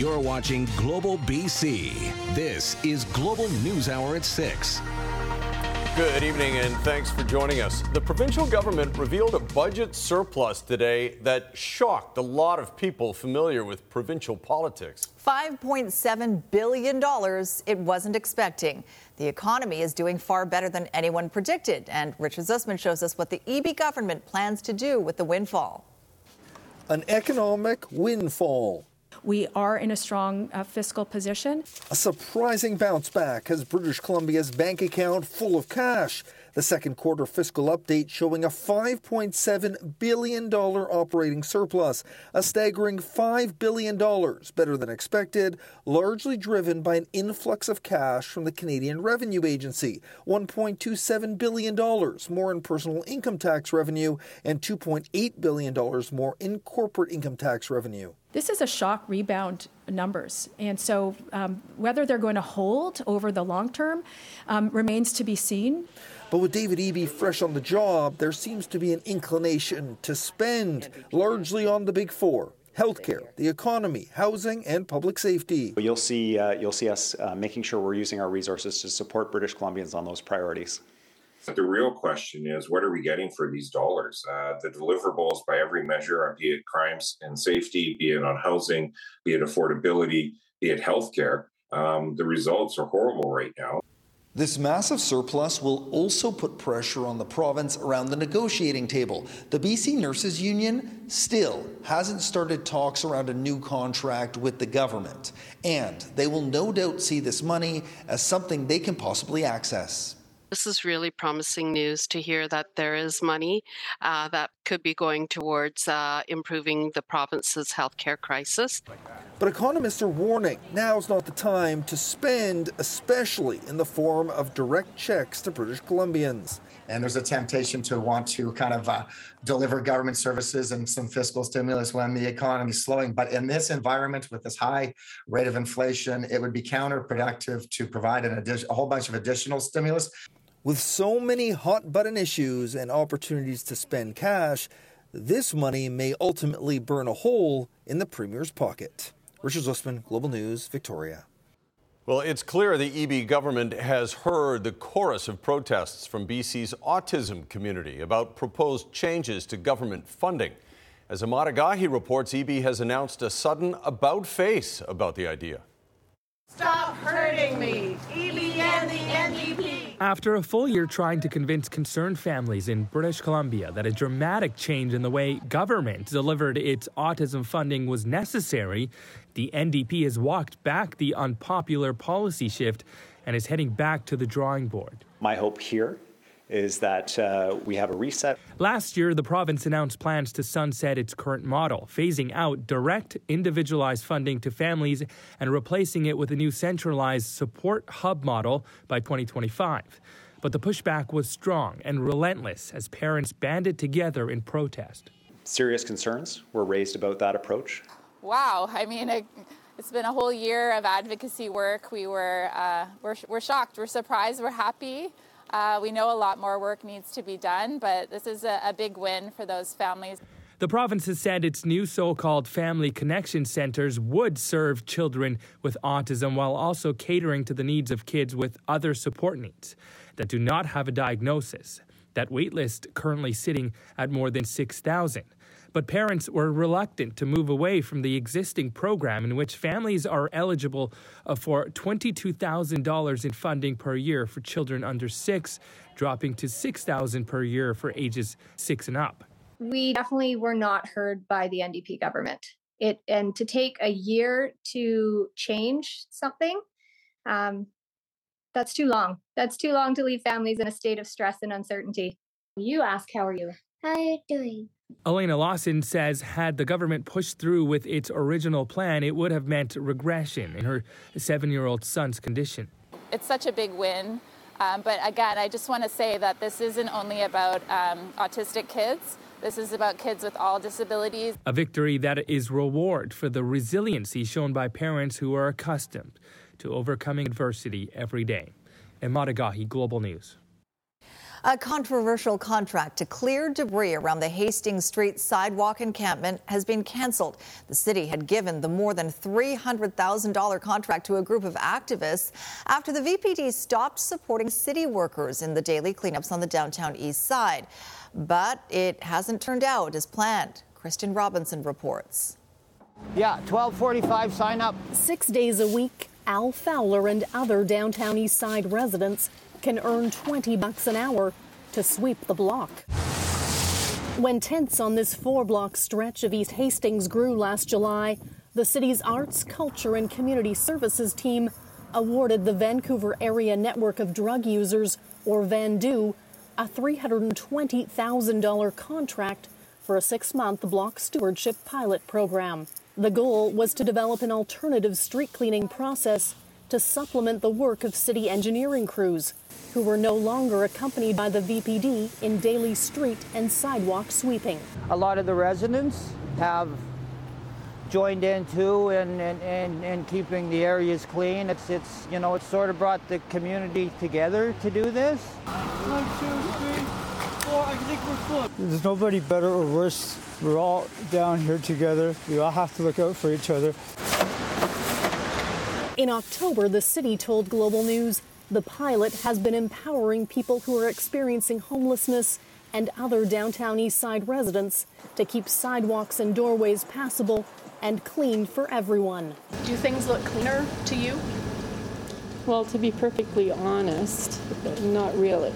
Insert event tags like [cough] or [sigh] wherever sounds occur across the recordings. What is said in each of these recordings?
You're watching Global BC. This is Global News Hour at 6. Good evening and thanks for joining us. The provincial government revealed a budget surplus today that shocked a lot of people familiar with provincial politics. $5.7 billion it wasn't expecting. The economy is doing far better than anyone predicted, and Richard Zussman shows us what the Eby government plans to do with the windfall. An economic windfall. We are in a strong uh, fiscal position. A surprising bounce back has British Columbia's bank account full of cash. The second quarter fiscal update showing a $5.7 billion operating surplus, a staggering $5 billion better than expected, largely driven by an influx of cash from the Canadian Revenue Agency, $1.27 billion more in personal income tax revenue, and $2.8 billion more in corporate income tax revenue. This is a shock rebound numbers. And so um, whether they're going to hold over the long term um, remains to be seen. But with David Eby fresh on the job, there seems to be an inclination to spend largely on the big four healthcare, the economy, housing, and public safety. You'll see, uh, you'll see us uh, making sure we're using our resources to support British Columbians on those priorities. But the real question is, what are we getting for these dollars? Uh, the deliverables, by every measure, be it crimes and safety, be it on housing, be it affordability, be it healthcare, um, the results are horrible right now. This massive surplus will also put pressure on the province around the negotiating table. The BC Nurses Union still hasn't started talks around a new contract with the government, and they will no doubt see this money as something they can possibly access. This is really promising news to hear that there is money uh, that could be going towards uh, improving the province's healthcare crisis. But economists are warning now's not the time to spend, especially in the form of direct checks to British Columbians. And there's a temptation to want to kind of uh, deliver government services and some fiscal stimulus when the economy is slowing. But in this environment with this high rate of inflation, it would be counterproductive to provide an addition, a whole bunch of additional stimulus. With so many hot button issues and opportunities to spend cash, this money may ultimately burn a hole in the Premier's pocket. Richard Zussman, Global News, Victoria. Well, it's clear the Eby government has heard the chorus of protests from BC's autism community about proposed changes to government funding. As Emad Agahi reports, Eby has announced a sudden about face about the idea. Stop hurting me, Eby and the NDP. After a full year trying to convince concerned families in British Columbia that a dramatic change in the way government delivered its autism funding was necessary, the NDP has walked back the unpopular policy shift and is heading back to the drawing board. My hope here is that uh, we have a reset. Last year, the province announced plans to sunset its current model, phasing out direct, individualized funding to families and replacing it with a new centralized support hub model by 2025. But the pushback was strong and relentless as parents banded together in protest. Serious concerns were raised about that approach. Wow, I mean, it, has been a whole year of advocacy work. We were, uh, we're, we're shocked, we're surprised, we're happy. Uh, we know a lot more work needs to be done, but this is a, a big win for those families. The province has said its new so called family connection centers would serve children with autism while also catering to the needs of kids with other support needs that do not have a diagnosis. That waitlist currently sitting at more than 6,000 but parents were reluctant to move away from the existing program in which families are eligible uh, for $22,000 in funding per year for children under six, dropping to $6,000 per year for ages six and up. We definitely were not heard by the NDP government. It and to take a year to change something, um, that's too long. That's too long to leave families in a state of stress and uncertainty. You ask, how are you? How are you doing? Elena Lawson says had the government pushed through with its original plan, it would have meant regression in her seven year old son's condition. it's such a big win. Um, but again, I just want to say that this isn't only about um, autistic kids. This is about kids with all disabilities. A victory that is reward for the resiliency shown by parents who are accustomed to overcoming adversity every day. Emad Agahi, Global News. A controversial contract to clear debris around the Hastings Street sidewalk encampment has been canceled. The city had given the more than $300,000 contract to a group of activists after the VPD stopped supporting city workers in the daily cleanups on the downtown east side. But it hasn't turned out as planned. Kristen Robinson reports. Yeah, 1245 sign up. Six days a week, Al Fowler and other downtown east side residents can earn 20 bucks an hour to sweep the block. When tents on this four block stretch of East Hastings grew last July, the city's Arts, Culture, and Community Services team awarded the Vancouver Area Network of Drug Users, or VANDU, a $320,000 contract for a six month block stewardship pilot program. The goal was to develop an alternative street cleaning process to supplement the work of city engineering crews who were no longer accompanied by the VPD in daily street and sidewalk sweeping. A lot of the residents have joined in too and in, in, in, keeping the areas clean. It's, it's, you know, it's sort of brought the community together to do this. One, two, three, four, I think we're full. There's nobody better or worse. We're all down here together. We all have to look out for each other. In October, the city told Global News the pilot has been empowering people who are experiencing homelessness and other downtown East Side residents to keep sidewalks and doorways passable and clean for everyone. Do things look cleaner to you? Well, to be perfectly honest, not really.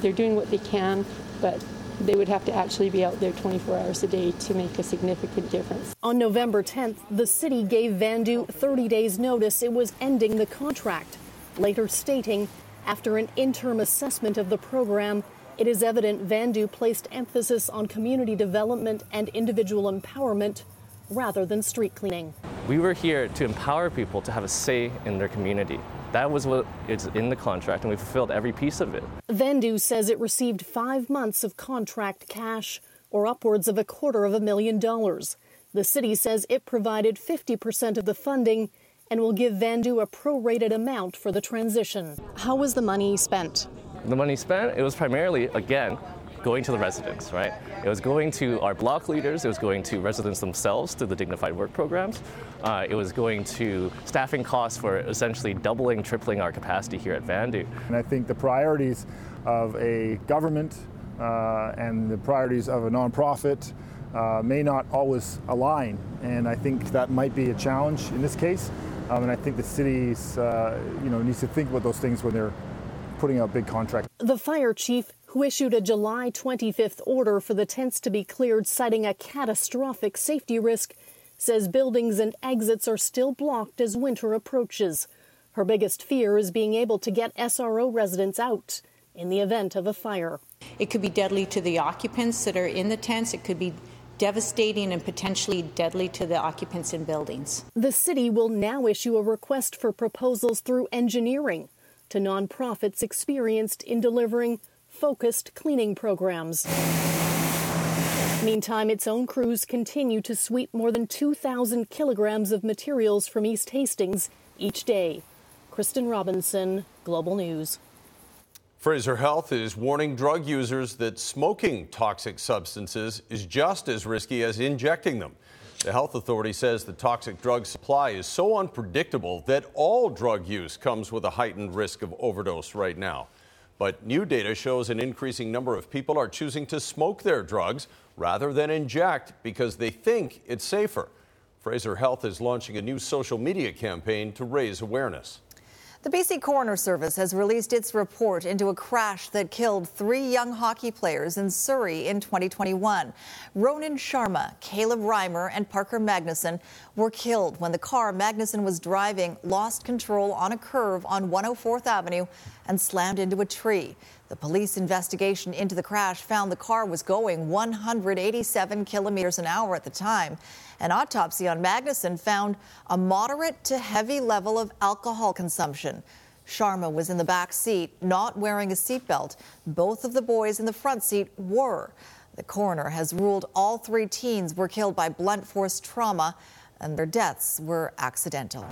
they're doing what they can, but they would have to actually be out there 24 hours a day to make a significant difference. On November 10th, the city gave VANDU 30 days notice it was ending the contract, later stating after an interim assessment of the program, it is evident VANDU placed emphasis on community development and individual empowerment rather than street cleaning. We were here to empower people to have a say in their community. That was what is in the contract, and we fulfilled every piece of it. VANDU says it received five months of contract cash, or upwards of a quarter of a million dollars. The city says it provided 50% of the funding and will give VANDU a prorated amount for the transition. How was the money spent? The money spent, it was primarily, again, going to the residents, right? It was going to our block leaders, it was going to residents themselves through the dignified work programs. Uh, it was going to staffing costs for essentially doubling, tripling our capacity here at VANDU. And I think the priorities of a government uh, and the priorities of a nonprofit uh, may not always align. And I think that might be a challenge in this case. Um, and I think the cities, uh, you know, needs to think about those things when they're putting out big contracts. The fire chief who issued a July 25th order for the tents to be cleared, citing a catastrophic safety risk, says buildings and exits are still blocked as winter approaches. Her biggest fear is being able to get SRO residents out in the event of a fire. It could be deadly to the occupants that are in the tents. It could be devastating and potentially deadly to the occupants in buildings. The city will now issue a request for proposals through engineering to nonprofits experienced in delivering focused cleaning programs. Meantime, its own crews continue to sweep more than 2,000 kilograms of materials from East Hastings each day. Kristen Robinson, Global News. Fraser Health is warning drug users that smoking toxic substances is just as risky as injecting them. The health authority says the toxic drug supply is so unpredictable that all drug use comes with a heightened risk of overdose right now. But new data shows an increasing number of people are choosing to smoke their drugs rather than inject because they think it's safer. Fraser Health is launching a new social media campaign to raise awareness. The BC Coroner Service has released its report into a crash that killed three young hockey players in Surrey in 2021. Ronan Sharma, Caleb Reimer, and Parker Magnuson were killed when the car Magnuson was driving lost control on a curve on 104th Avenue and slammed into a tree. The police investigation into the crash found the car was going 187 kilometers an hour at the time. An autopsy on Magnuson found a moderate to heavy level of alcohol consumption. Sharma was in the back seat, not wearing a seatbelt. Both of the boys in the front seat were. The coroner has ruled all three teens were killed by blunt force trauma and their deaths were accidental.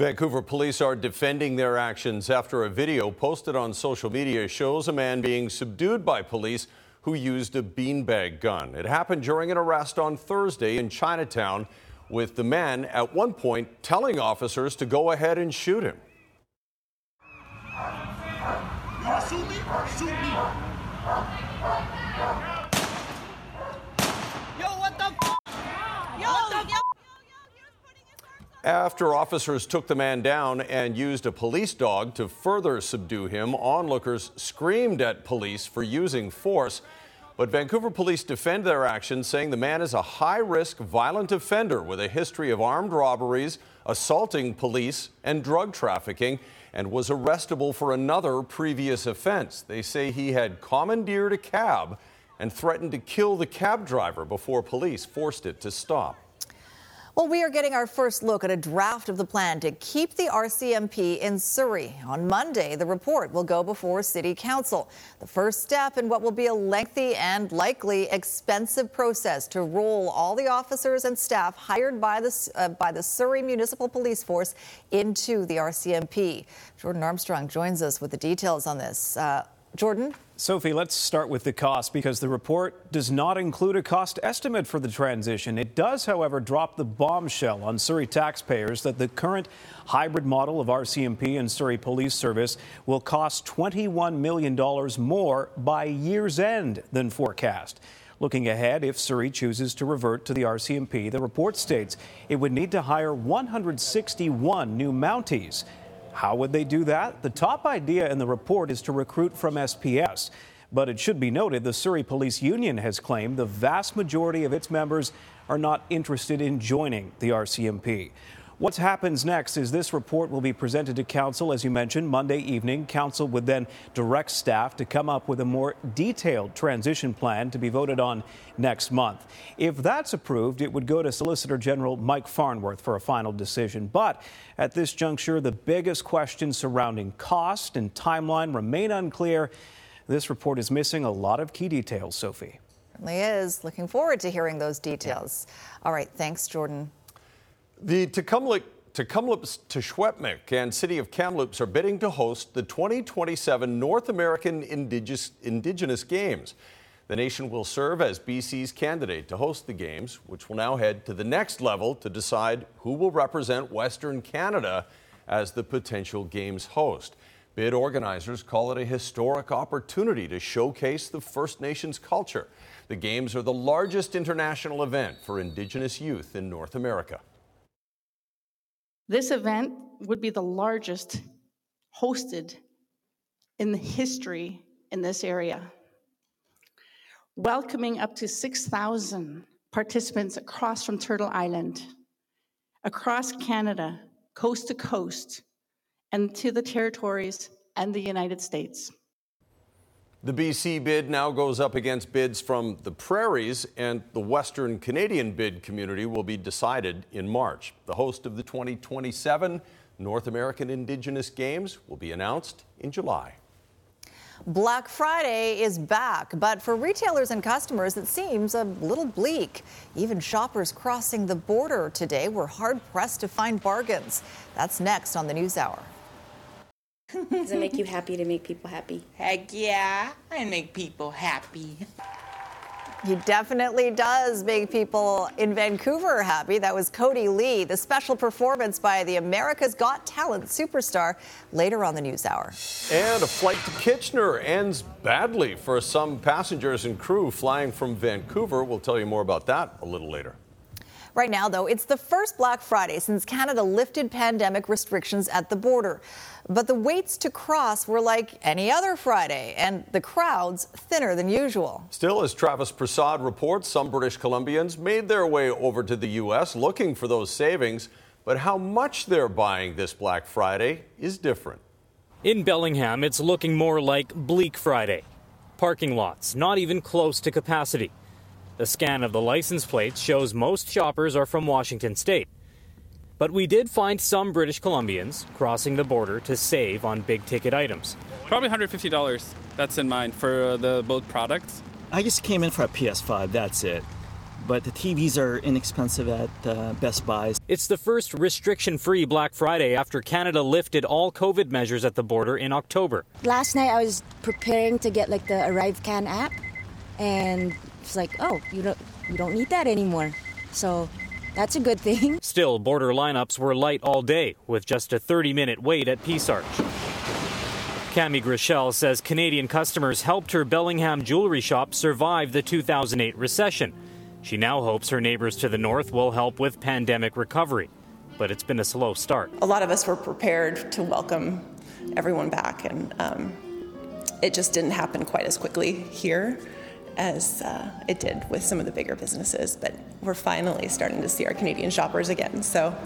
Vancouver police are defending their actions after a video posted on social media shows a man being subdued by police who used a beanbag gun. It happened during an arrest on Thursday in Chinatown, with the man at one point telling officers to go ahead and shoot him. Shoot me? Shoot me. After officers took the man down and used a police dog to further subdue him, onlookers screamed at police for using force. But Vancouver police defend their actions, saying the man is a high risk, violent offender with a history of armed robberies, assaulting police, and drug trafficking, and was arrestable for another previous offense. They say he had commandeered a cab and threatened to kill the cab driver before police forced it to stop. Well, we are getting our first look at a draft of the plan to keep the RCMP in Surrey. On Monday, the report will go before City Council. The first step in what will be a lengthy and likely expensive process to roll all the officers and staff hired by the, uh, by the Surrey Municipal Police Force into the RCMP. Jordan Armstrong joins us with the details on this. Uh, Jordan? Sophie, let's start with the cost because the report does not include a cost estimate for the transition. It does, however, drop the bombshell on Surrey taxpayers that the current hybrid model of RCMP and Surrey Police Service will cost $21 million more by year's end than forecast. Looking ahead, if Surrey chooses to revert to the RCMP, the report states it would need to hire 161 new Mounties. How would they do that? The top idea in the report is to recruit from SPS. But it should be noted the Surrey Police Union has claimed the vast majority of its members are not interested in joining the RCMP. What happens next is this report will be presented to Council, as you mentioned, Monday evening. Council would then direct staff to come up with a more detailed transition plan to be voted on next month. If that's approved, it would go to Solicitor General Mike Farnworth for a final decision. But at this juncture, the biggest questions surrounding cost and timeline remain unclear. This report is missing a lot of key details, Sophie. Certainly is. Looking forward to hearing those details. All right, thanks, Jordan. The Tk'emlúps, Tk'emlúps, te Secwépemc and City of Kamloops are bidding to host the 2027 North American Indigenous, Indigenous Games. The nation will serve as BC's candidate to host the Games, which will now head to the next level to decide who will represent Western Canada as the potential Games host. Bid organizers call it a historic opportunity to showcase the First Nations culture. The Games are the largest international event for Indigenous youth in North America. This event would be the largest hosted in the history in this area, welcoming up to 6,000 participants across from Turtle Island, across Canada, coast to coast, and to the territories and the United States. The BC bid now goes up against bids from the prairies, and the Western Canadian bid community will be decided in March. The host of the 2027 North American Indigenous Games will be announced in July. Black Friday is back, but for retailers and customers, it seems a little bleak. Even shoppers crossing the border today were hard pressed to find bargains. That's next on the News Hour. Does it make you happy to make people happy? [laughs] Heck yeah, I make people happy. He definitely does make people in Vancouver happy. That was Kodi Lee, the special performance by the America's Got Talent superstar later on the news hour. And a flight to Kitchener ends badly for some passengers and crew flying from Vancouver. We'll tell you more about that a little later. Right now, though, it's the first Black Friday since Canada lifted pandemic restrictions at the border. But the waits to cross were like any other Friday, and the crowds thinner than usual. Still, as Travis Prasad reports, some British Columbians made their way over to the U.S. looking for those savings. But how much they're buying this Black Friday is different. In Bellingham, it's looking more like Bleak Friday. Parking lots not even close to capacity. A scan of the license plates shows most shoppers are from Washington state. But we did find some British Columbians crossing the border to save on big ticket items. Probably $150. That's in mind for the both products. I just came in for a PS5, that's it. But the TVs are inexpensive at uh, Best Buys. It's the first restriction free Black Friday after Canada lifted all COVID measures at the border in October. Last night I was preparing to get like the ArriveCan app, and it's like, oh, you don't, you don't need that anymore. So that's a good thing. [laughs] Still, border lineups were light all day, with just a 30 minute wait at Peace Arch. Cami Grichelle says Canadian customers helped her Bellingham jewelry shop survive the 2008 recession. She now hopes her neighbors to the north will help with pandemic recovery. But it's been a slow start. A lot of us were prepared to welcome everyone back, and um, it just didn't happen quite as quickly here as uh, it did with some of the bigger businesses. But we're finally starting to see our Canadian shoppers again. So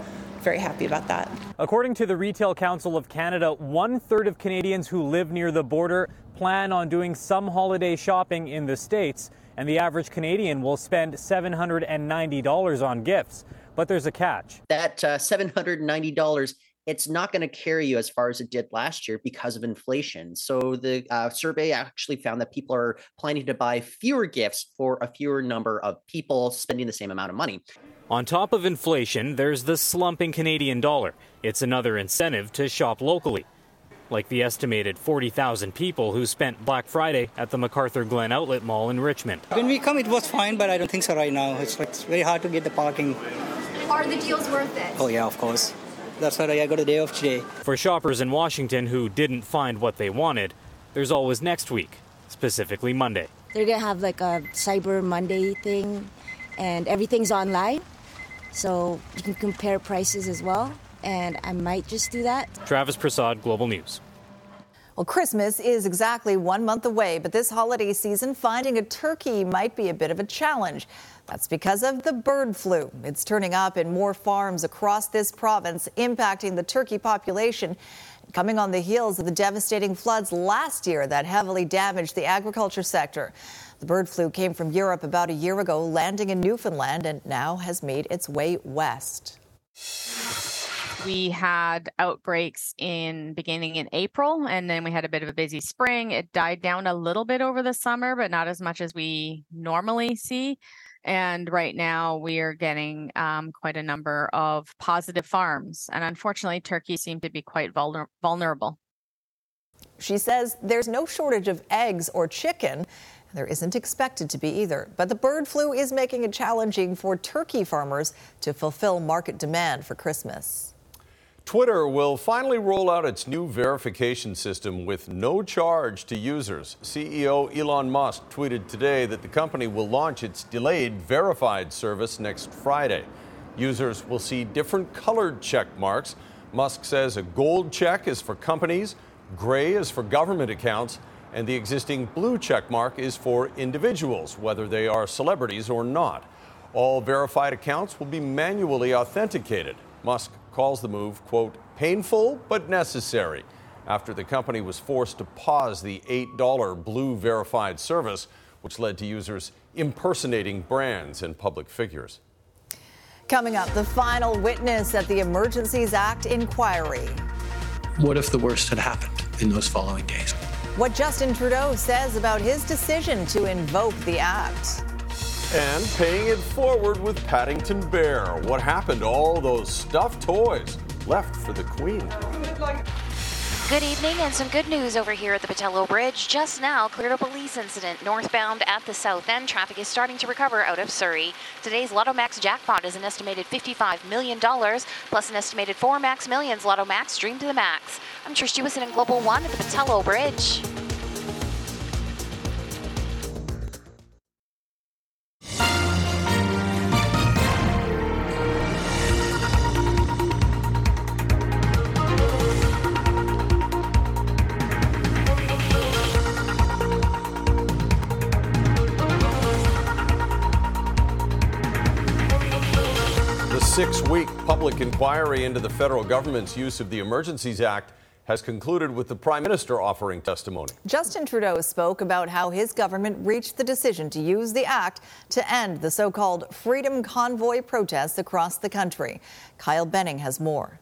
very happy about that. According to the Retail Council of Canada, one third of Canadians who live near the border plan on doing some holiday shopping in the States, and the average Canadian will spend $790 on gifts. But there's a catch. That uh, $790 it's not going to carry you as far as it did last year because of inflation. So the uh, survey actually found that people are planning to buy fewer gifts for a fewer number of people spending the same amount of money. On top of inflation, there's the slumping Canadian dollar. It's another incentive to shop locally. Like the estimated 40,000 people who spent Black Friday at the McArthurGlen Outlet Mall in Richmond. When we come, it was fine, but I don't think so right now. It's like it's very hard to get the parking. Are the deals worth it? Oh, yeah, of course. That's why I got a day off today. For shoppers in Washington who didn't find what they wanted, there's always next week, specifically Monday. They're going to have like a Cyber Monday thing, and everything's online. So you can compare prices as well, and I might just do that. Travis Prasad, Global News. Well, Christmas is exactly one month away, but this holiday season, finding a turkey might be a bit of a challenge. That's because of the bird flu. It's turning up in more farms across this province, impacting the turkey population. Coming on the heels of the devastating floods last year that heavily damaged the agriculture sector. The bird flu came from Europe about a year ago, landing in Newfoundland, and now has made its way west. We had outbreaks in beginning in April, and then we had a bit of a busy spring. It died down a little bit over the summer, but not as much as we normally see. And right now, we are getting um, quite a number of positive farms. And unfortunately, turkeys seem to be quite vulner- vulnerable. She says there's no shortage of eggs or chicken. There isn't expected to be either. But the bird flu is making it challenging for turkey farmers to fulfill market demand for Christmas. Twitter will finally roll out its new verification system with no charge to users. CEO Elon Musk tweeted today that the company will launch its delayed verified service next Friday. Users will see different colored check marks. Musk says a gold check is for companies, gray is for government accounts, and the existing blue check mark is for individuals, whether they are celebrities or not. All verified accounts will be manually authenticated. Musk calls the move, quote, painful but necessary after the company was forced to pause the $8 Blue Verified service, which led to users impersonating brands and public figures. Coming up, the final witness at the Emergencies Act inquiry. What if the worst had happened in those following days? What Justin Trudeau says about his decision to invoke the act. And paying it forward with Paddington Bear. What happened to all those stuffed toys left for the Queen? Good evening and some good news over here at the Pattullo Bridge. Just now cleared a police incident northbound at the south end. Traffic is starting to recover out of Surrey. Today's Lotto Max jackpot is an estimated $55 million, plus an estimated 4 Max Millions Lotto Max Dream to the Max. I'm Trish Jewison in Global One at the Pattullo Bridge. Week public inquiry into the federal government's use of the Emergencies Act has concluded with the Prime Minister offering testimony. Justin Trudeau spoke about how his government reached the decision to use the act to end the so called Freedom Convoy protests across the country. Kyle Benning has more.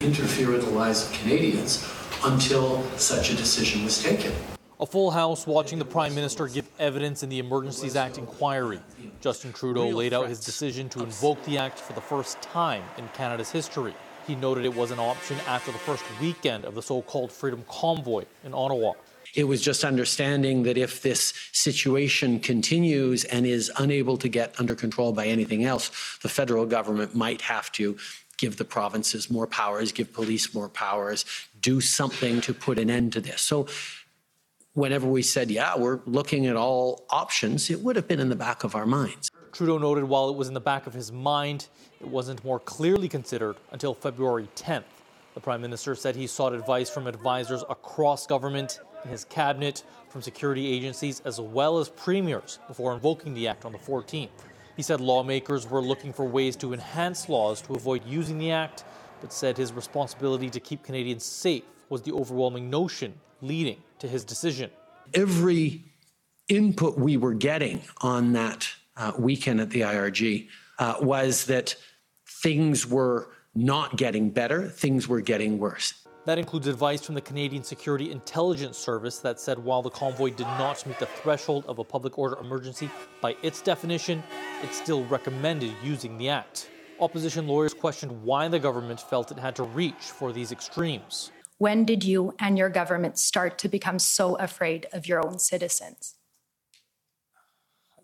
Interfere with the lives of Canadians until such a decision was taken. A full House watching the Prime Minister give evidence in the Emergencies Act inquiry. Justin Trudeau laid out his decision to invoke the Act for the first time in Canada's history. He noted it was an option after the first weekend of the so called Freedom Convoy in Ottawa. It was just understanding that if this situation continues and is unable to get under control by anything else, the federal government might have to give the provinces more powers, give police more powers, do something to put an end to this. So, whenever we said, yeah, we're looking at all options, it would have been in the back of our minds. Trudeau noted while it was in the back of his mind, it wasn't more clearly considered until February 10th. The Prime Minister said he sought advice from advisors across government, in his cabinet, from security agencies, as well as premiers before invoking the act on the 14th. He said lawmakers were looking for ways to enhance laws to avoid using the act, but said his responsibility to keep Canadians safe was the overwhelming notion leading to his decision. Every input we were getting on that uh, weekend at the IRG uh, was that things were not getting better, things were getting worse. That includes advice from the Canadian Security Intelligence Service that said while the convoy did not meet the threshold of a public order emergency by its definition, it still recommended using the act. Opposition lawyers questioned why the government felt it had to reach for these extremes. When did you and your government start to become so afraid of your own citizens?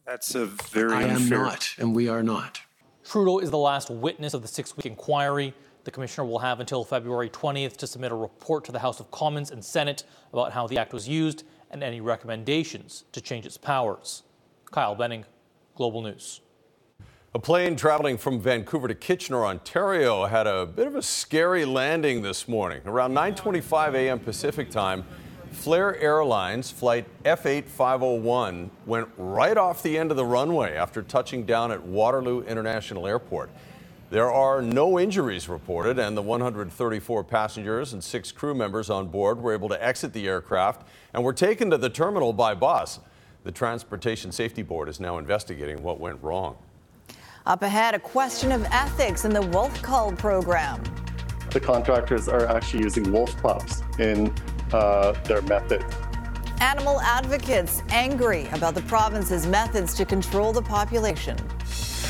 That's a very I am not, and we are not. Trudeau is the last witness of the six week inquiry. The commissioner will have until February 20th to submit a report to the House of Commons and Senate about how the act was used and any recommendations to change its powers. Kyle Benning, Global News. A plane traveling from Vancouver to Kitchener, Ontario had a bit of a scary landing this morning. Around 9:25 a.m. Pacific time, Flair Airlines flight F8501 went right off the end of the runway after touching down at Waterloo International Airport. There are no injuries reported, and the 134 passengers and six crew members on board were able to exit the aircraft and were taken to the terminal by bus. The Transportation Safety Board is now investigating what went wrong. Up ahead, a question of ethics in the Wolf cull program. The contractors are actually using wolf pups in uh, their method. Animal advocates angry about the province's methods to control the population.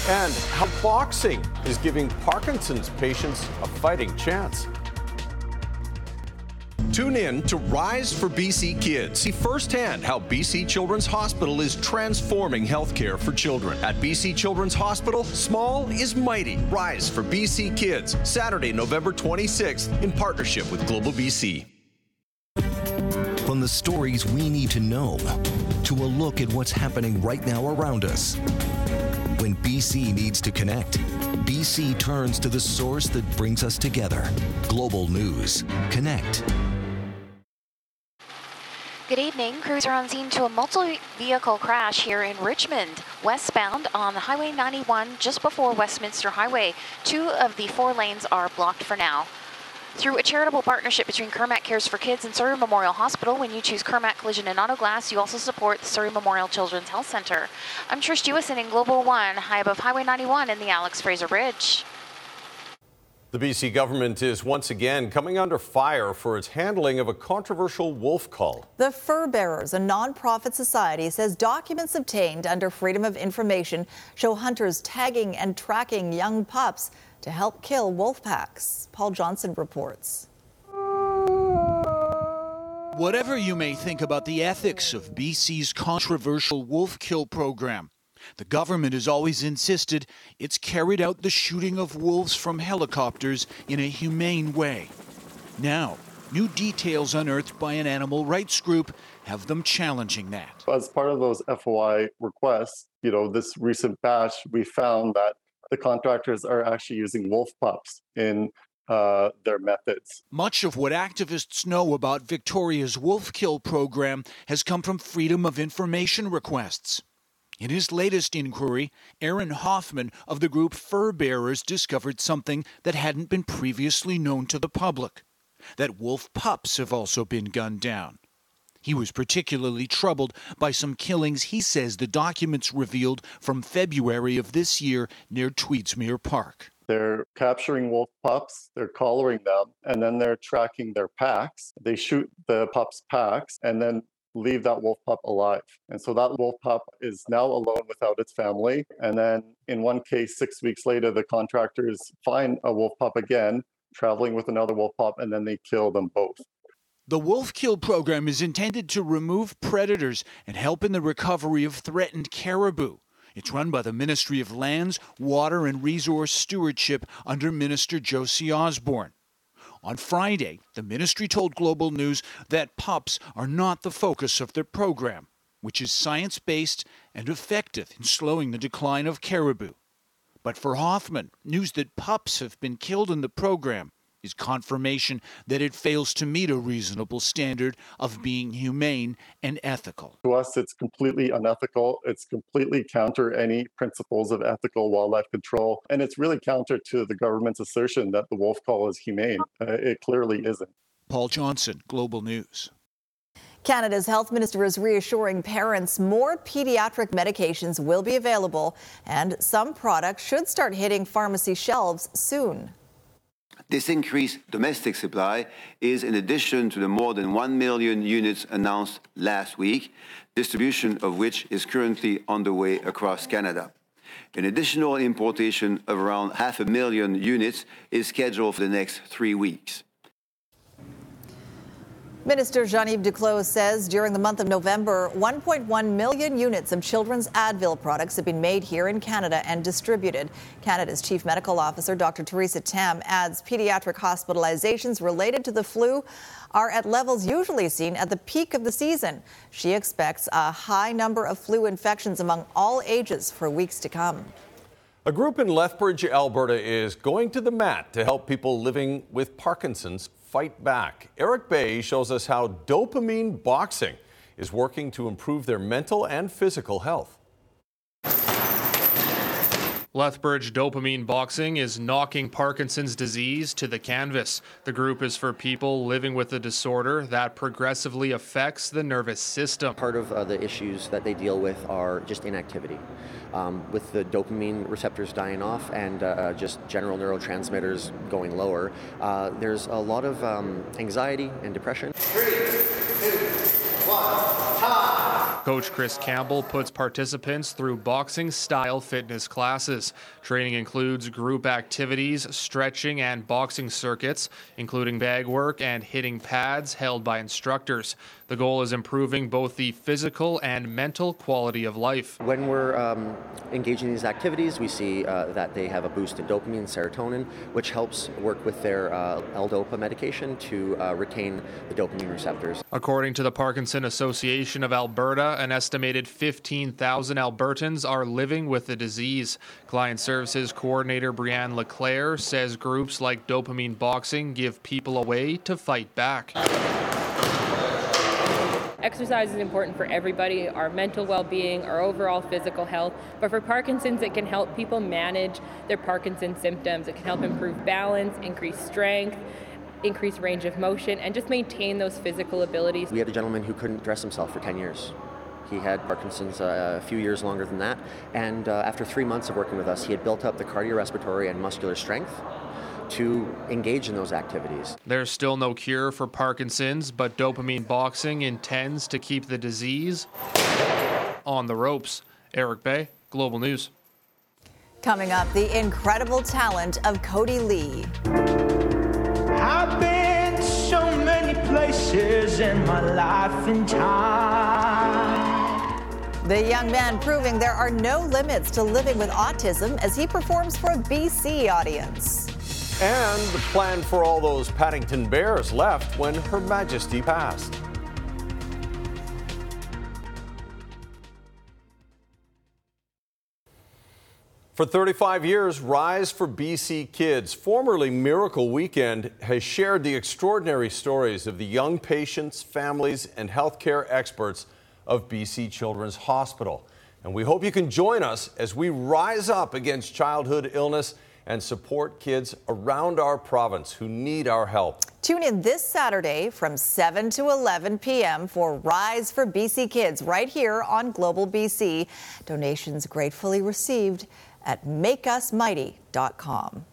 And how boxing is giving Parkinson's patients a fighting chance. Tune in to Rise for BC Kids. See firsthand how BC Children's Hospital is transforming healthcare for children. At BC Children's Hospital, small is mighty. Rise for BC Kids, Saturday, November 26th, in partnership with Global BC. From the stories we need to know to a look at what's happening right now around us. When BC needs to connect, BC turns to the source that brings us together. Global News. Connect. Good evening. Crews are on scene to a multi-vehicle crash here in Richmond, westbound on Highway 91 just before Westminster Highway. Two of the four lanes are blocked for now. Through a charitable partnership between Kirmac Cares for Kids and Surrey Memorial Hospital, when you choose Kirmac Collision and Auto Glass, you also support the Surrey Memorial Children's Health Center. I'm Trish Jewison in Global One, high above Highway 91 in the Alex Fraser Bridge. The BC government is once again coming under fire for its handling of a controversial wolf cull. The Fur Bearers, a nonprofit society, says documents obtained under Freedom of Information show hunters tagging and tracking young pups to help kill wolf packs. Paul Johnson reports. Whatever you may think about the ethics of BC's controversial wolf kill program, the government has always insisted it's carried out the shooting of wolves from helicopters in a humane way. Now, new details unearthed by an animal rights group have them challenging that. As part of those FOI requests, you know, this recent batch, we found that the contractors are actually using wolf pups in uh, their methods. Much of what activists know about Victoria's wolf kill program has come from Freedom of Information requests. In his latest inquiry, Aaron Hoffman of the group Fur Bearers discovered something that hadn't been previously known to the public. that wolf pups have also been gunned down. He was particularly troubled by some killings he says the documents revealed from February of this year near Tweedsmuir Park. They're capturing wolf pups, they're collaring them, and then they're tracking their packs. They shoot the pups' packs and then leave that wolf pup alive. And so that wolf pup is now alone without its family. And then in one case, six weeks later, the contractors find a wolf pup again, traveling with another wolf pup, and then they kill them both. The Wolf Kill program is intended to remove predators and help in the recovery of threatened caribou. It's run by the Ministry of Lands, Water and Resource Stewardship under Minister Josie Osborne. On Friday, the ministry told Global News that pups are not the focus of their program, which is science based and effective in slowing the decline of caribou. But for Hoffman, news that pups have been killed in the program is confirmation that it fails to meet a reasonable standard of being humane and ethical. To us, it's completely unethical. It's completely counter any principles of ethical wildlife control. And it's really counter to the government's assertion that the wolf cull is humane. Uh, it clearly isn't. Paul Johnson, Global News. Canada's health minister is reassuring parents more pediatric medications will be available and some products should start hitting pharmacy shelves soon. This increased domestic supply is in addition to the more than 1 million units announced last week, distribution of which is currently underway across Canada. An additional importation of around half a million units is scheduled for the next three weeks. Minister Jean-Yves Duclos says during the month of November, 1.1 million units of children's Advil products have been made here in Canada and distributed. Canada's Chief Medical Officer, Dr. Theresa Tam, adds pediatric hospitalizations related to the flu are at levels usually seen at the peak of the season. She expects a high number of flu infections among all ages for weeks to come. A group in Lethbridge, Alberta is going to the mat to help people living with Parkinson's fight back. Eric Bay shows us how dopamine boxing is working to improve their mental and physical health. Lethbridge Dopamine Boxing is knocking Parkinson's disease to the canvas. The group is for people living with a disorder that progressively affects the nervous system. Part of uh, the issues that they deal with are just inactivity. Um, with the dopamine receptors dying off and uh, uh just general neurotransmitters going lower, uh, there's a lot of um, anxiety and depression. Three, two, one, time. Coach Chris Campbell puts participants through boxing style fitness classes. Training includes group activities, stretching, and boxing circuits, including bag work and hitting pads held by instructors. The goal is improving both the physical and mental quality of life. When we're um, engaging in these activities, we see uh, that they have a boost in dopamine and serotonin, which helps work with their uh, L-DOPA medication to uh, retain the dopamine receptors. According to the Parkinson Association of Alberta, an estimated 15,000 Albertans are living with the disease. Client Services Coordinator Brianne Leclaire says groups like Dopamine Boxing give people a way to fight back. Exercise is important for everybody, our mental well being, our overall physical health. But for Parkinson's, it can help people manage their Parkinson's symptoms. It can help improve balance, increase strength, increase range of motion, and just maintain those physical abilities. We had a gentleman who couldn't dress himself for 10 years. He had Parkinson's uh, a few years longer than that. And uh, after three months of working with us, he had built up the cardiorespiratory and muscular strength to engage in those activities. There's still no cure for Parkinson's, but dopamine boxing intends to keep the disease on the ropes. Eric Bay, Global News. Coming up, the incredible talent of Kodi Lee. I've been so many places in my life and time. The young man proving there are no limits to living with autism as he performs for a BC audience. And the plan for all those Paddington Bears left when Her Majesty passed. For 35 years, Rise for BC Kids, formerly Miracle Weekend, has shared the extraordinary stories of the young patients, families, and healthcare experts of BC Children's Hospital. And we hope you can join us as we rise up against childhood illness and support kids around our province who need our help. Tune in this Saturday from 7 to 11 p.m. for Rise for BC Kids right here on Global BC. Donations gratefully received at makeusmighty.com.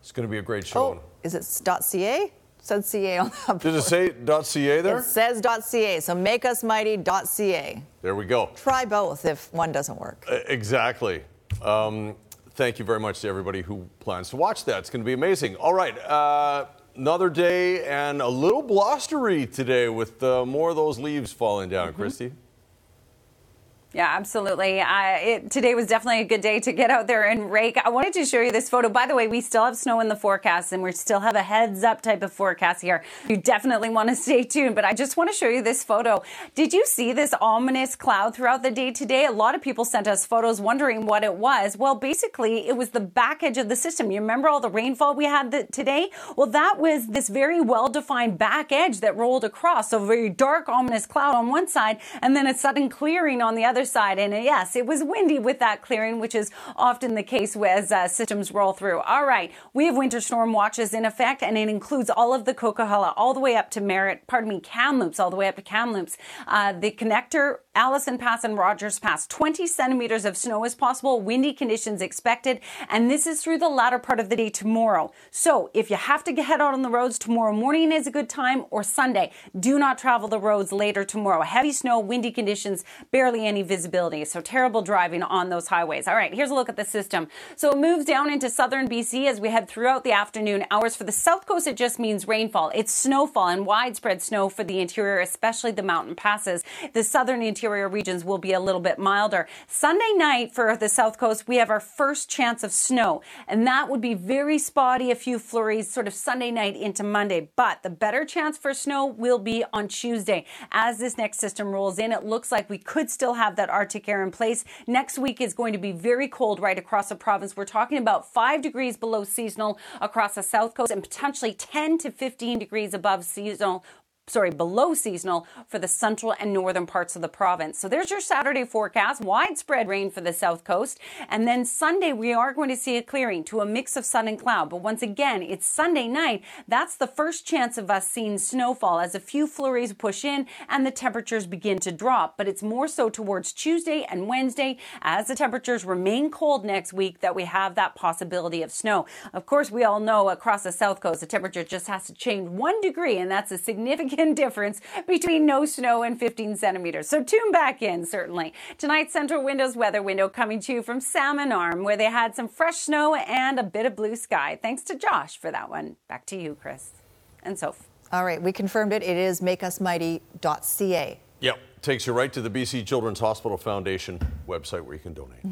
It's going to be a great show. Oh, is it .ca? Said .ca on that. Did it say .ca there? It says .ca, so makeusmighty.ca. There we go. Try both if one doesn't work. Uh, exactly. Um, thank you very much to everybody who plans to watch that. It's going to be amazing. All right. Uh, another day and a little blustery today with uh, more of those leaves falling down, mm-hmm. Christy. Yeah, absolutely. Uh, it, today was definitely a good day to get out there and rake. I wanted to show you this photo. By the way, we still have snow in the forecast and we still have a heads up type of forecast here. You definitely want to [laughs] stay tuned, but I just want to show you this photo. Did you see this ominous cloud throughout the day today? A lot of people sent us photos wondering what it was. Well, basically, it was the back edge of the system. You remember all the rainfall we had the, today? Well, that was this very well defined back edge that rolled across. So, very dark, ominous cloud on one side and then a sudden clearing on the other other side. And yes, it was windy with that clearing, which is often the case as uh, systems roll through. All right, we have winter storm watches in effect, and it includes all of the Coquihalla all the way up to Merritt, pardon me, Kamloops, all the way up to Kamloops. Uh, the connector, Allison Pass and Rogers Pass, 20 centimeters of snow is possible, windy conditions expected, and this is through the latter part of the day tomorrow. So if you have to head out on the roads tomorrow morning is a good time, or Sunday, do not travel the roads later tomorrow. Heavy snow, windy conditions, barely any visibility. So terrible driving on those highways. All right, here's a look at the system. So it moves down into southern BC as we head throughout the afternoon hours. For the south coast, it just means rainfall. It's snowfall and widespread snow for the interior, especially the mountain passes. The southern interior regions will be a little bit milder. Sunday night for the south coast, we have our first chance of snow, and that would be very spotty, a few flurries sort of Sunday night into Monday. But the better chance for snow will be on Tuesday. As this next system rolls in, it looks like we could still have that Arctic air in place. Next week is going to be very cold right across the province. We're talking about five degrees below seasonal across the south coast and potentially 10 to 15 degrees above seasonal sorry, below seasonal for the central and northern parts of the province. So there's your Saturday forecast. Widespread rain for the south coast. And then Sunday, we are going to see a clearing to a mix of sun and cloud. But once again, it's Sunday night. That's the first chance of us seeing snowfall as a few flurries push in and the temperatures begin to drop. But it's more so towards Tuesday and Wednesday as the temperatures remain cold next week that we have that possibility of snow. Of course, we all know across the south coast, the temperature just has to change one degree, and that's a significant significant difference between no snow and 15 centimeters. So tune back in, certainly. Tonight's Central Windows weather window coming to you from Salmon Arm, where they had some fresh snow and a bit of blue sky. Thanks to Josh for that one. Back to you, Chris and Soph. All right, we confirmed it. It is makeusmighty.ca. Yep. Takes you right to the BC Children's Hospital Foundation website where you can donate.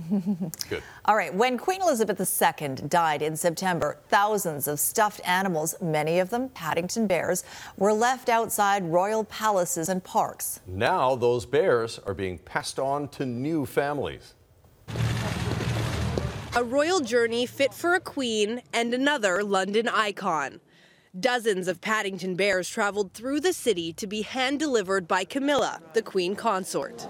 [laughs] Good. All right. When Queen Elizabeth II died in September, thousands of stuffed animals, many of them Paddington bears, were left outside royal palaces and parks. Now those bears are being passed on to new families. A royal journey fit for a queen and another London icon. Dozens of Paddington bears traveled through the city to be hand delivered by Camilla, the Queen consort.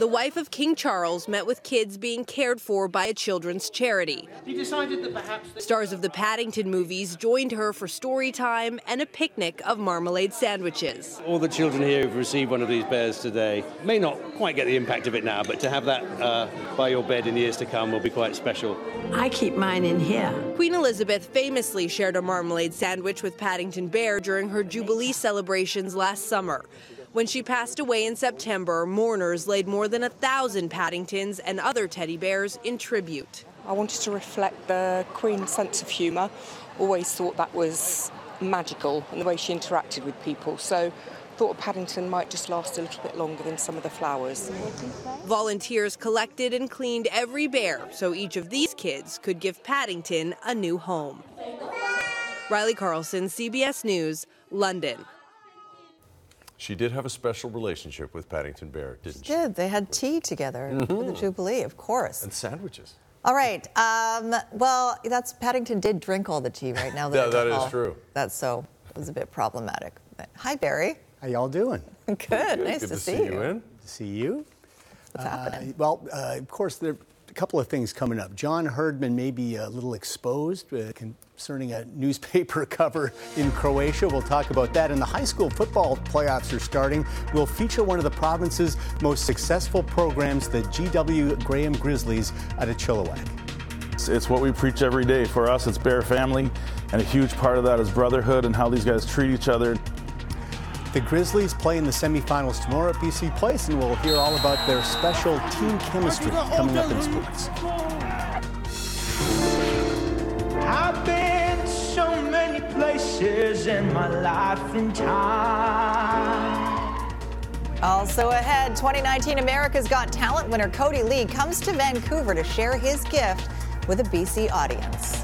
The wife of King Charles met with kids being cared for by a children's charity. He decided that perhaps stars of the Paddington movies joined her for story time and a picnic of marmalade sandwiches. All the children here who've received one of these bears today may not quite get the impact of it now, but to have that uh, by your bed in years to come will be quite special. I keep mine in here. Queen Elizabeth famously shared a marmalade sandwich with Paddington Bear during her Jubilee celebrations last summer. When she passed away in September, mourners laid more than a thousand Paddingtons and other teddy bears in tribute. I wanted to reflect the Queen's sense of humour. Always thought that was magical and the way she interacted with people. So thought a Paddington might just last a little bit longer than some of the flowers. Volunteers collected and cleaned every bear so each of these kids could give Paddington a new home. Riley Carlson, CBS News, London. She did have a special relationship with Paddington Bear, didn't she? she? Did. They had tea together mm-hmm. for the Jubilee, of course. And sandwiches. All right. Um, well, that's Paddington did drink all the tea right now. That, [laughs] that is true. That's so it was a bit problematic. But, hi, Barry. How y'all doing? [laughs] Good. Good. Nice Good to, to see, see you. you in. To see you. What's uh, happening? Well, uh, of course, there a couple of things coming up. John Herdman may be a little exposed uh, concerning a newspaper [laughs] cover in Croatia. We'll talk about that. And the high school football playoffs are starting. We'll feature one of the province's most successful programs, the GW Graham Grizzlies out of Chilliwack. It's what we preach every day. For us, it's Bear Family, and a huge part of that is brotherhood and how these guys treat each other. The Grizzlies play in the semifinals tomorrow at BC Place, and we'll hear all about their special team chemistry coming up in sports. I've been so many places in my life and time. Also ahead, 2019 America's Got Talent winner Kodi Lee comes to Vancouver to share his gift with a BC audience.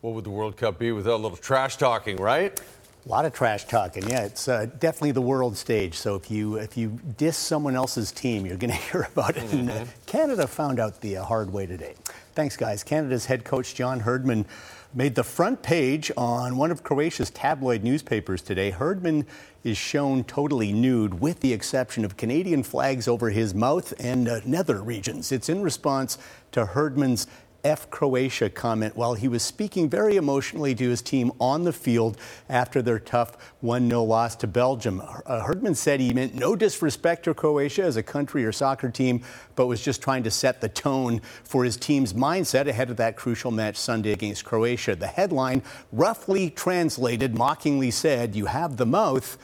What would the World Cup be without a little trash talking, right? A lot of trash talking. Yeah, it's uh, definitely the world stage. So if you if you diss someone else's team, you're going [laughs] to hear about it. Mm-hmm. And uh, Canada found out the uh, hard way today. Thanks, guys. Canada's head coach John Herdman made the front page on one of Croatia's tabloid newspapers today. Herdman is shown totally nude, with the exception of Canadian flags over his mouth and uh, nether regions. It's in response to Herdman's F Croatia comment while he was speaking very emotionally to his team on the field after their tough 1 0 loss to Belgium. Uh, Herdman said he meant no disrespect to Croatia as a country or soccer team, but was just trying to set the tone for his team's mindset ahead of that crucial match Sunday against Croatia. The headline, roughly translated, mockingly said, You have the mouth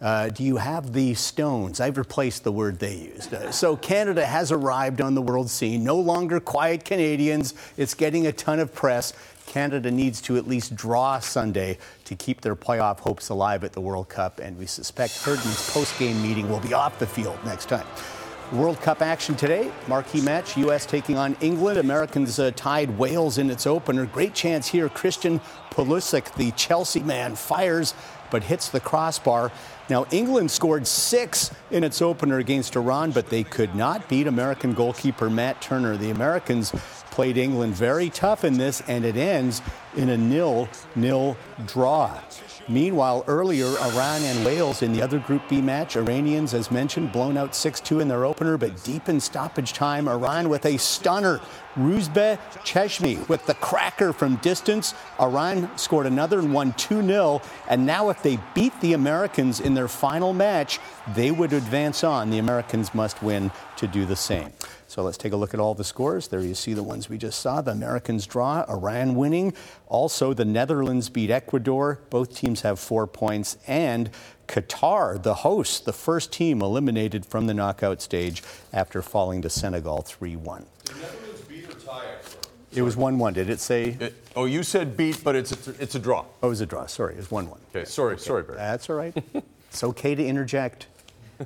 uh, do you have the stones? I've replaced the word they used. Uh, so Canada has arrived on the world scene. No longer quiet Canadians. It's getting a ton of press. Canada needs to at least draw Sunday to keep their playoff hopes alive at the World Cup, and we suspect Herdman's post-game meeting will be off the field next time. World Cup action today. Marquee match, U.S. taking on England. Americans uh, tied Wales in its opener. Great chance here. Christian Pulisic, the Chelsea man, fires but hits the crossbar. Now, England scored six in its opener against Iran, but they could not beat American goalkeeper Matt Turner. The Americans played England very tough in this, and it ends in a nil-nil draw. Meanwhile, earlier, Iran and Wales in the other Group B match, Iranians, as mentioned, blown out 6 2 in their opener, but deep in stoppage time, Iran with a stunner. Rouzbeh Cheshmi with the cracker from distance. Iran scored another and won 2 0. And now, if they beat the Americans in their final match, they would advance on. The Americans must win to do the same. So let's take a look at all the scores. There you see the ones we just saw. The Americans draw, Iran winning. Also, the Netherlands beat Ecuador. Both teams have four points. And Qatar, the hosts, the first team eliminated from the knockout stage after falling to Senegal 3 1. It was 1 1. Did it say? It, oh, you said beat, but it's a, it's a draw. Oh, it was a draw. Sorry, it was 1 1. Okay, sorry, okay. sorry, Barry. That's all right. it's okay to interject.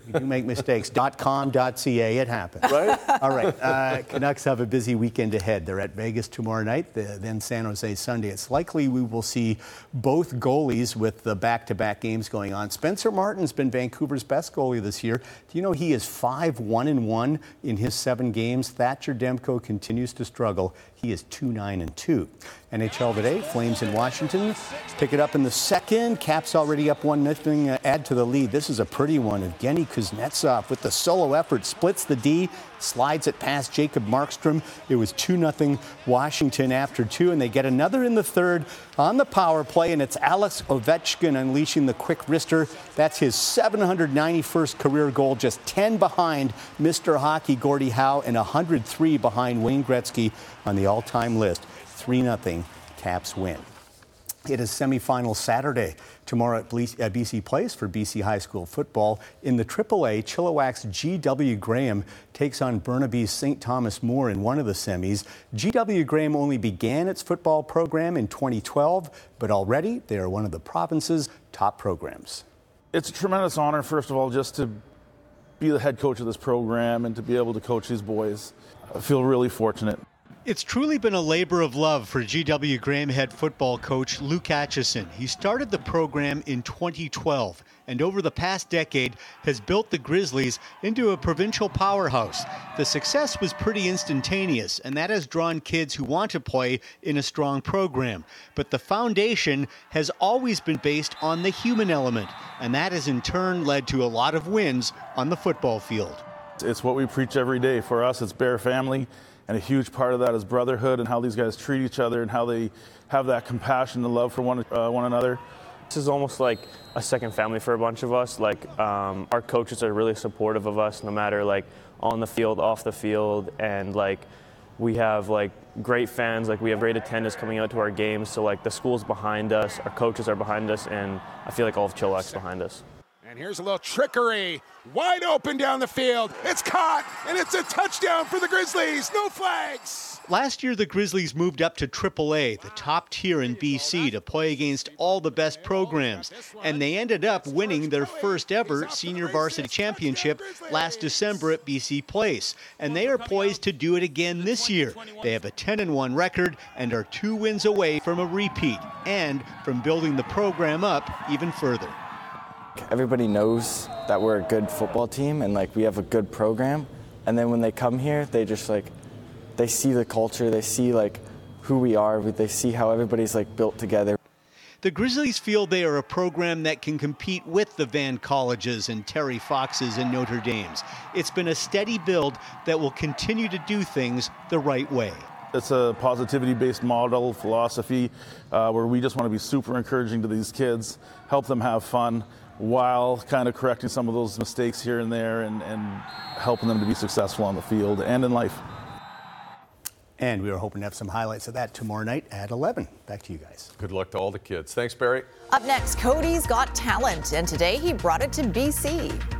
We do make mistakes. .com, .ca, it happens. Right? All right. Uh, Canucks have a busy weekend ahead. They're at Vegas tomorrow night, the, then San Jose Sunday. It's likely we will see both goalies with the back-to-back games going on. Spencer Martin's been Vancouver's best goalie this year. Do you know he is 5-1 and 1 in his seven games? Thatcher Demko continues to struggle. He is 2-9 and 2. NHL today, Flames in Washington. Pick it up in the second. Caps already up 1 nothing. Uh, add to the lead. This is a pretty one. Evgeny Kuznetsov with the solo effort splits the D, slides it past Jacob Markstrom. It was 2 0 Washington after two, and they get another in the third on the power play, and it's Alex Ovechkin unleashing the quick wrister. That's his 791st career goal, just 10 behind Mr. Hockey Gordie Howe and 103 behind Wayne Gretzky on the all time list. 3 0 Caps win. It is semifinal Saturday tomorrow at BC Place for BC High School football. In the AAA, Chilliwack's GW Graham takes on Burnaby's St. Thomas More in one of the semis. GW Graham only began its football program in 2012, but already they are one of the province's top programs. It's a tremendous honor, first of all, just to be the head coach of this program and to be able to coach these boys. I feel really fortunate It's truly been a labor of love for GW Graham head football coach Luke Atchison. He started the program in 2012 and over the past decade has built the Grizzlies into a provincial powerhouse. The success was pretty instantaneous, and that has drawn kids who want to play in a strong program. But the foundation has always been based on the human element, and that has in turn led to a lot of wins on the football field. It's what we preach every day. For us, it's Bear Family. And a huge part of that is brotherhood and how these guys treat each other and how they have that compassion and love for one, uh, one another. This is almost like a second family for a bunch of us. Like um, our coaches are really supportive of us, no matter like on the field, off the field, and like we have like great fans. Like we have great attendance coming out to our games. So like the school's behind us, our coaches are behind us, and I feel like all of Chilliwack's behind us. And here's a little trickery. Wide open down the field. It's caught, and it's a touchdown for the Grizzlies. No flags. Last year, the Grizzlies moved up to AAA, the top tier in BC, to play against all the best programs. And they ended up winning their first ever senior varsity championship last December at BC Place. And they are poised to do it again this year. They have a 10 1 record and are two wins away from a repeat and from building the program up even further everybody knows that we're a good football team and like we have a good program. And then when they come here, they just like they see the culture, they see like who we are, they see how everybody's like built together. The Grizzlies feel they are a program that can compete with the Van Colleges and Terry Foxes and Notre Dames. It's been a steady build that will continue to do things the right way. It's a positivity based model, philosophy, uh, where we just want to be super encouraging to these kids, help them have fun, while kind of correcting some of those mistakes here and there and, and helping them to be successful on the field and in life. And we were hoping to have some highlights of that tomorrow night at 11. Back to you guys. Good luck to all the kids. Thanks, Barry. Up next, Kodi's Got Talent, and today he brought it to BC.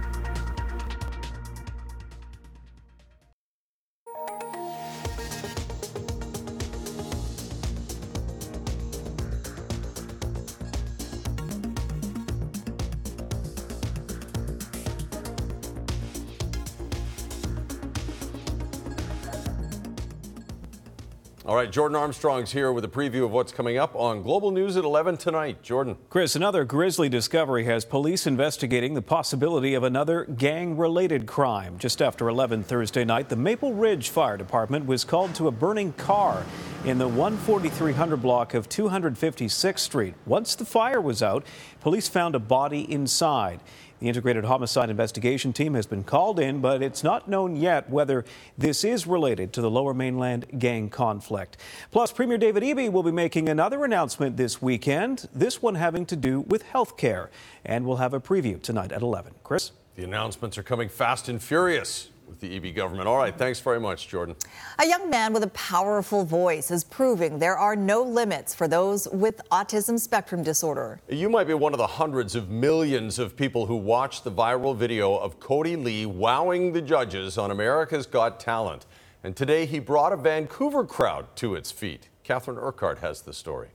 Right, Jordan Armstrong's here with a preview of what's coming up on Global News at 11 tonight. Jordan. Chris, another grisly discovery has police investigating the possibility of another gang related crime. Just after 11 Thursday night, the Maple Ridge Fire Department was called to a burning car in the 14300 block of 256th Street. Once the fire was out, police found a body inside. The Integrated Homicide Investigation Team has been called in, but it's not known yet whether this is related to the Lower Mainland gang conflict. Plus, Premier David Eby will be making another announcement this weekend, this one having to do with health care. And we'll have a preview tonight at 11. Chris? The announcements are coming fast and furious with the Eby government. All right, thanks very much, Jordan. A young man with a powerful voice is proving there are no limits for those with autism spectrum disorder. You might be one of the hundreds of millions of people who watched the viral video of Kodi Lee wowing the judges on America's Got Talent. And today he brought a Vancouver crowd to its feet. Catherine Urquhart has the story.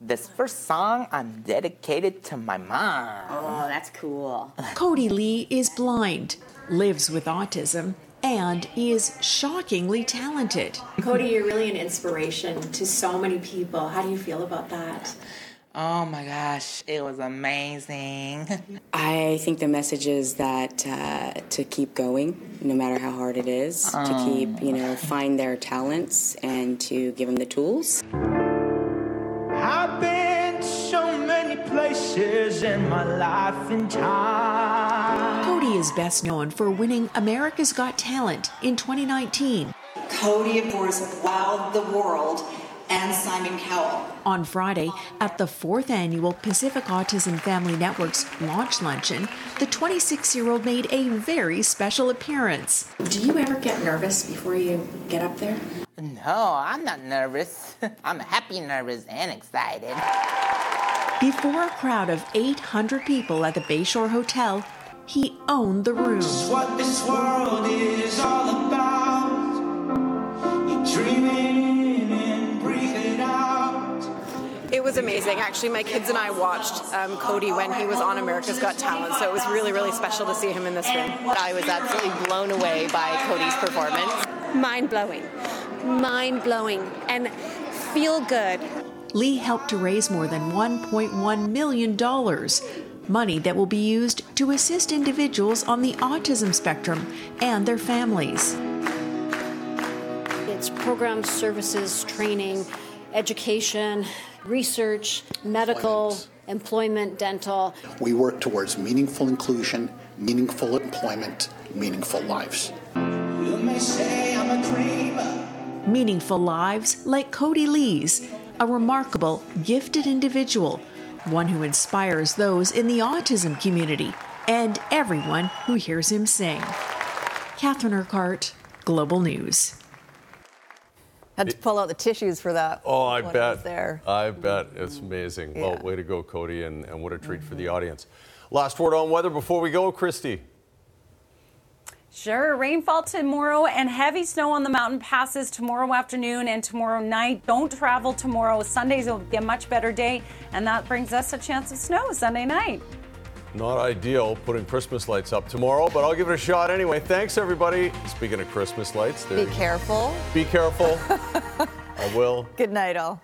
This first song I'm dedicated to my mom. Oh, that's cool. Kodi Lee is blind lives with autism, and is shockingly talented. Kodi, you're really an inspiration to so many people. How do you feel about that? Oh my gosh, it was amazing. [laughs] I think the message is that uh, to keep going, no matter how hard it is, um. to keep, you know, find their talents and to give them the tools. I've been so many places in my life and time. Kodi is best known for winning America's Got Talent in 2019. Kodi, of course, wowed the world and Simon Cowell. On Friday, at the fourth annual Pacific Autism Family Network's launch luncheon, the 26 year old made a very special appearance. Do you ever get nervous before you get up there? No, I'm not nervous. [laughs] I'm happy, nervous, and excited. Before a crowd of 800 people at the Bayshore Hotel, he owned the room. what this world is all about. You're dreaming and breathing out. It was amazing. Actually, my kids and I watched um, Kodi when he was on America's Got Talent, so it was really, really special to see him in this room. I was absolutely blown away by Kodi's performance. Mind blowing mind blowing and feel good. Lee helped to raise more than $1.1 million, money that will be used to assist individuals on the autism spectrum and their families. It's programs, services, training, education, research, medical, employment, dental. We work towards meaningful inclusion, meaningful employment, meaningful lives. Meaningful lives like Kodi Lee's, a remarkable, gifted individual, one who inspires those in the autism community and everyone who hears him sing. Catherine Urquhart, Global News. Had to pull out the tissues for that. Oh, I bet. there. I bet. It's amazing. Well, way to go, Kodi, and, and what a treat for the audience. Last word on weather before we go, Christy. Sure. Rainfall tomorrow and heavy snow on the mountain passes tomorrow afternoon and tomorrow night. Don't travel tomorrow. Sundays will be a much better day, and that brings us a chance of snow Sunday night. Not ideal putting Christmas lights up tomorrow, but I'll give it a shot anyway. Thanks, everybody. Speaking of Christmas lights, there Be careful. Be careful. [laughs] I will. Good night, all.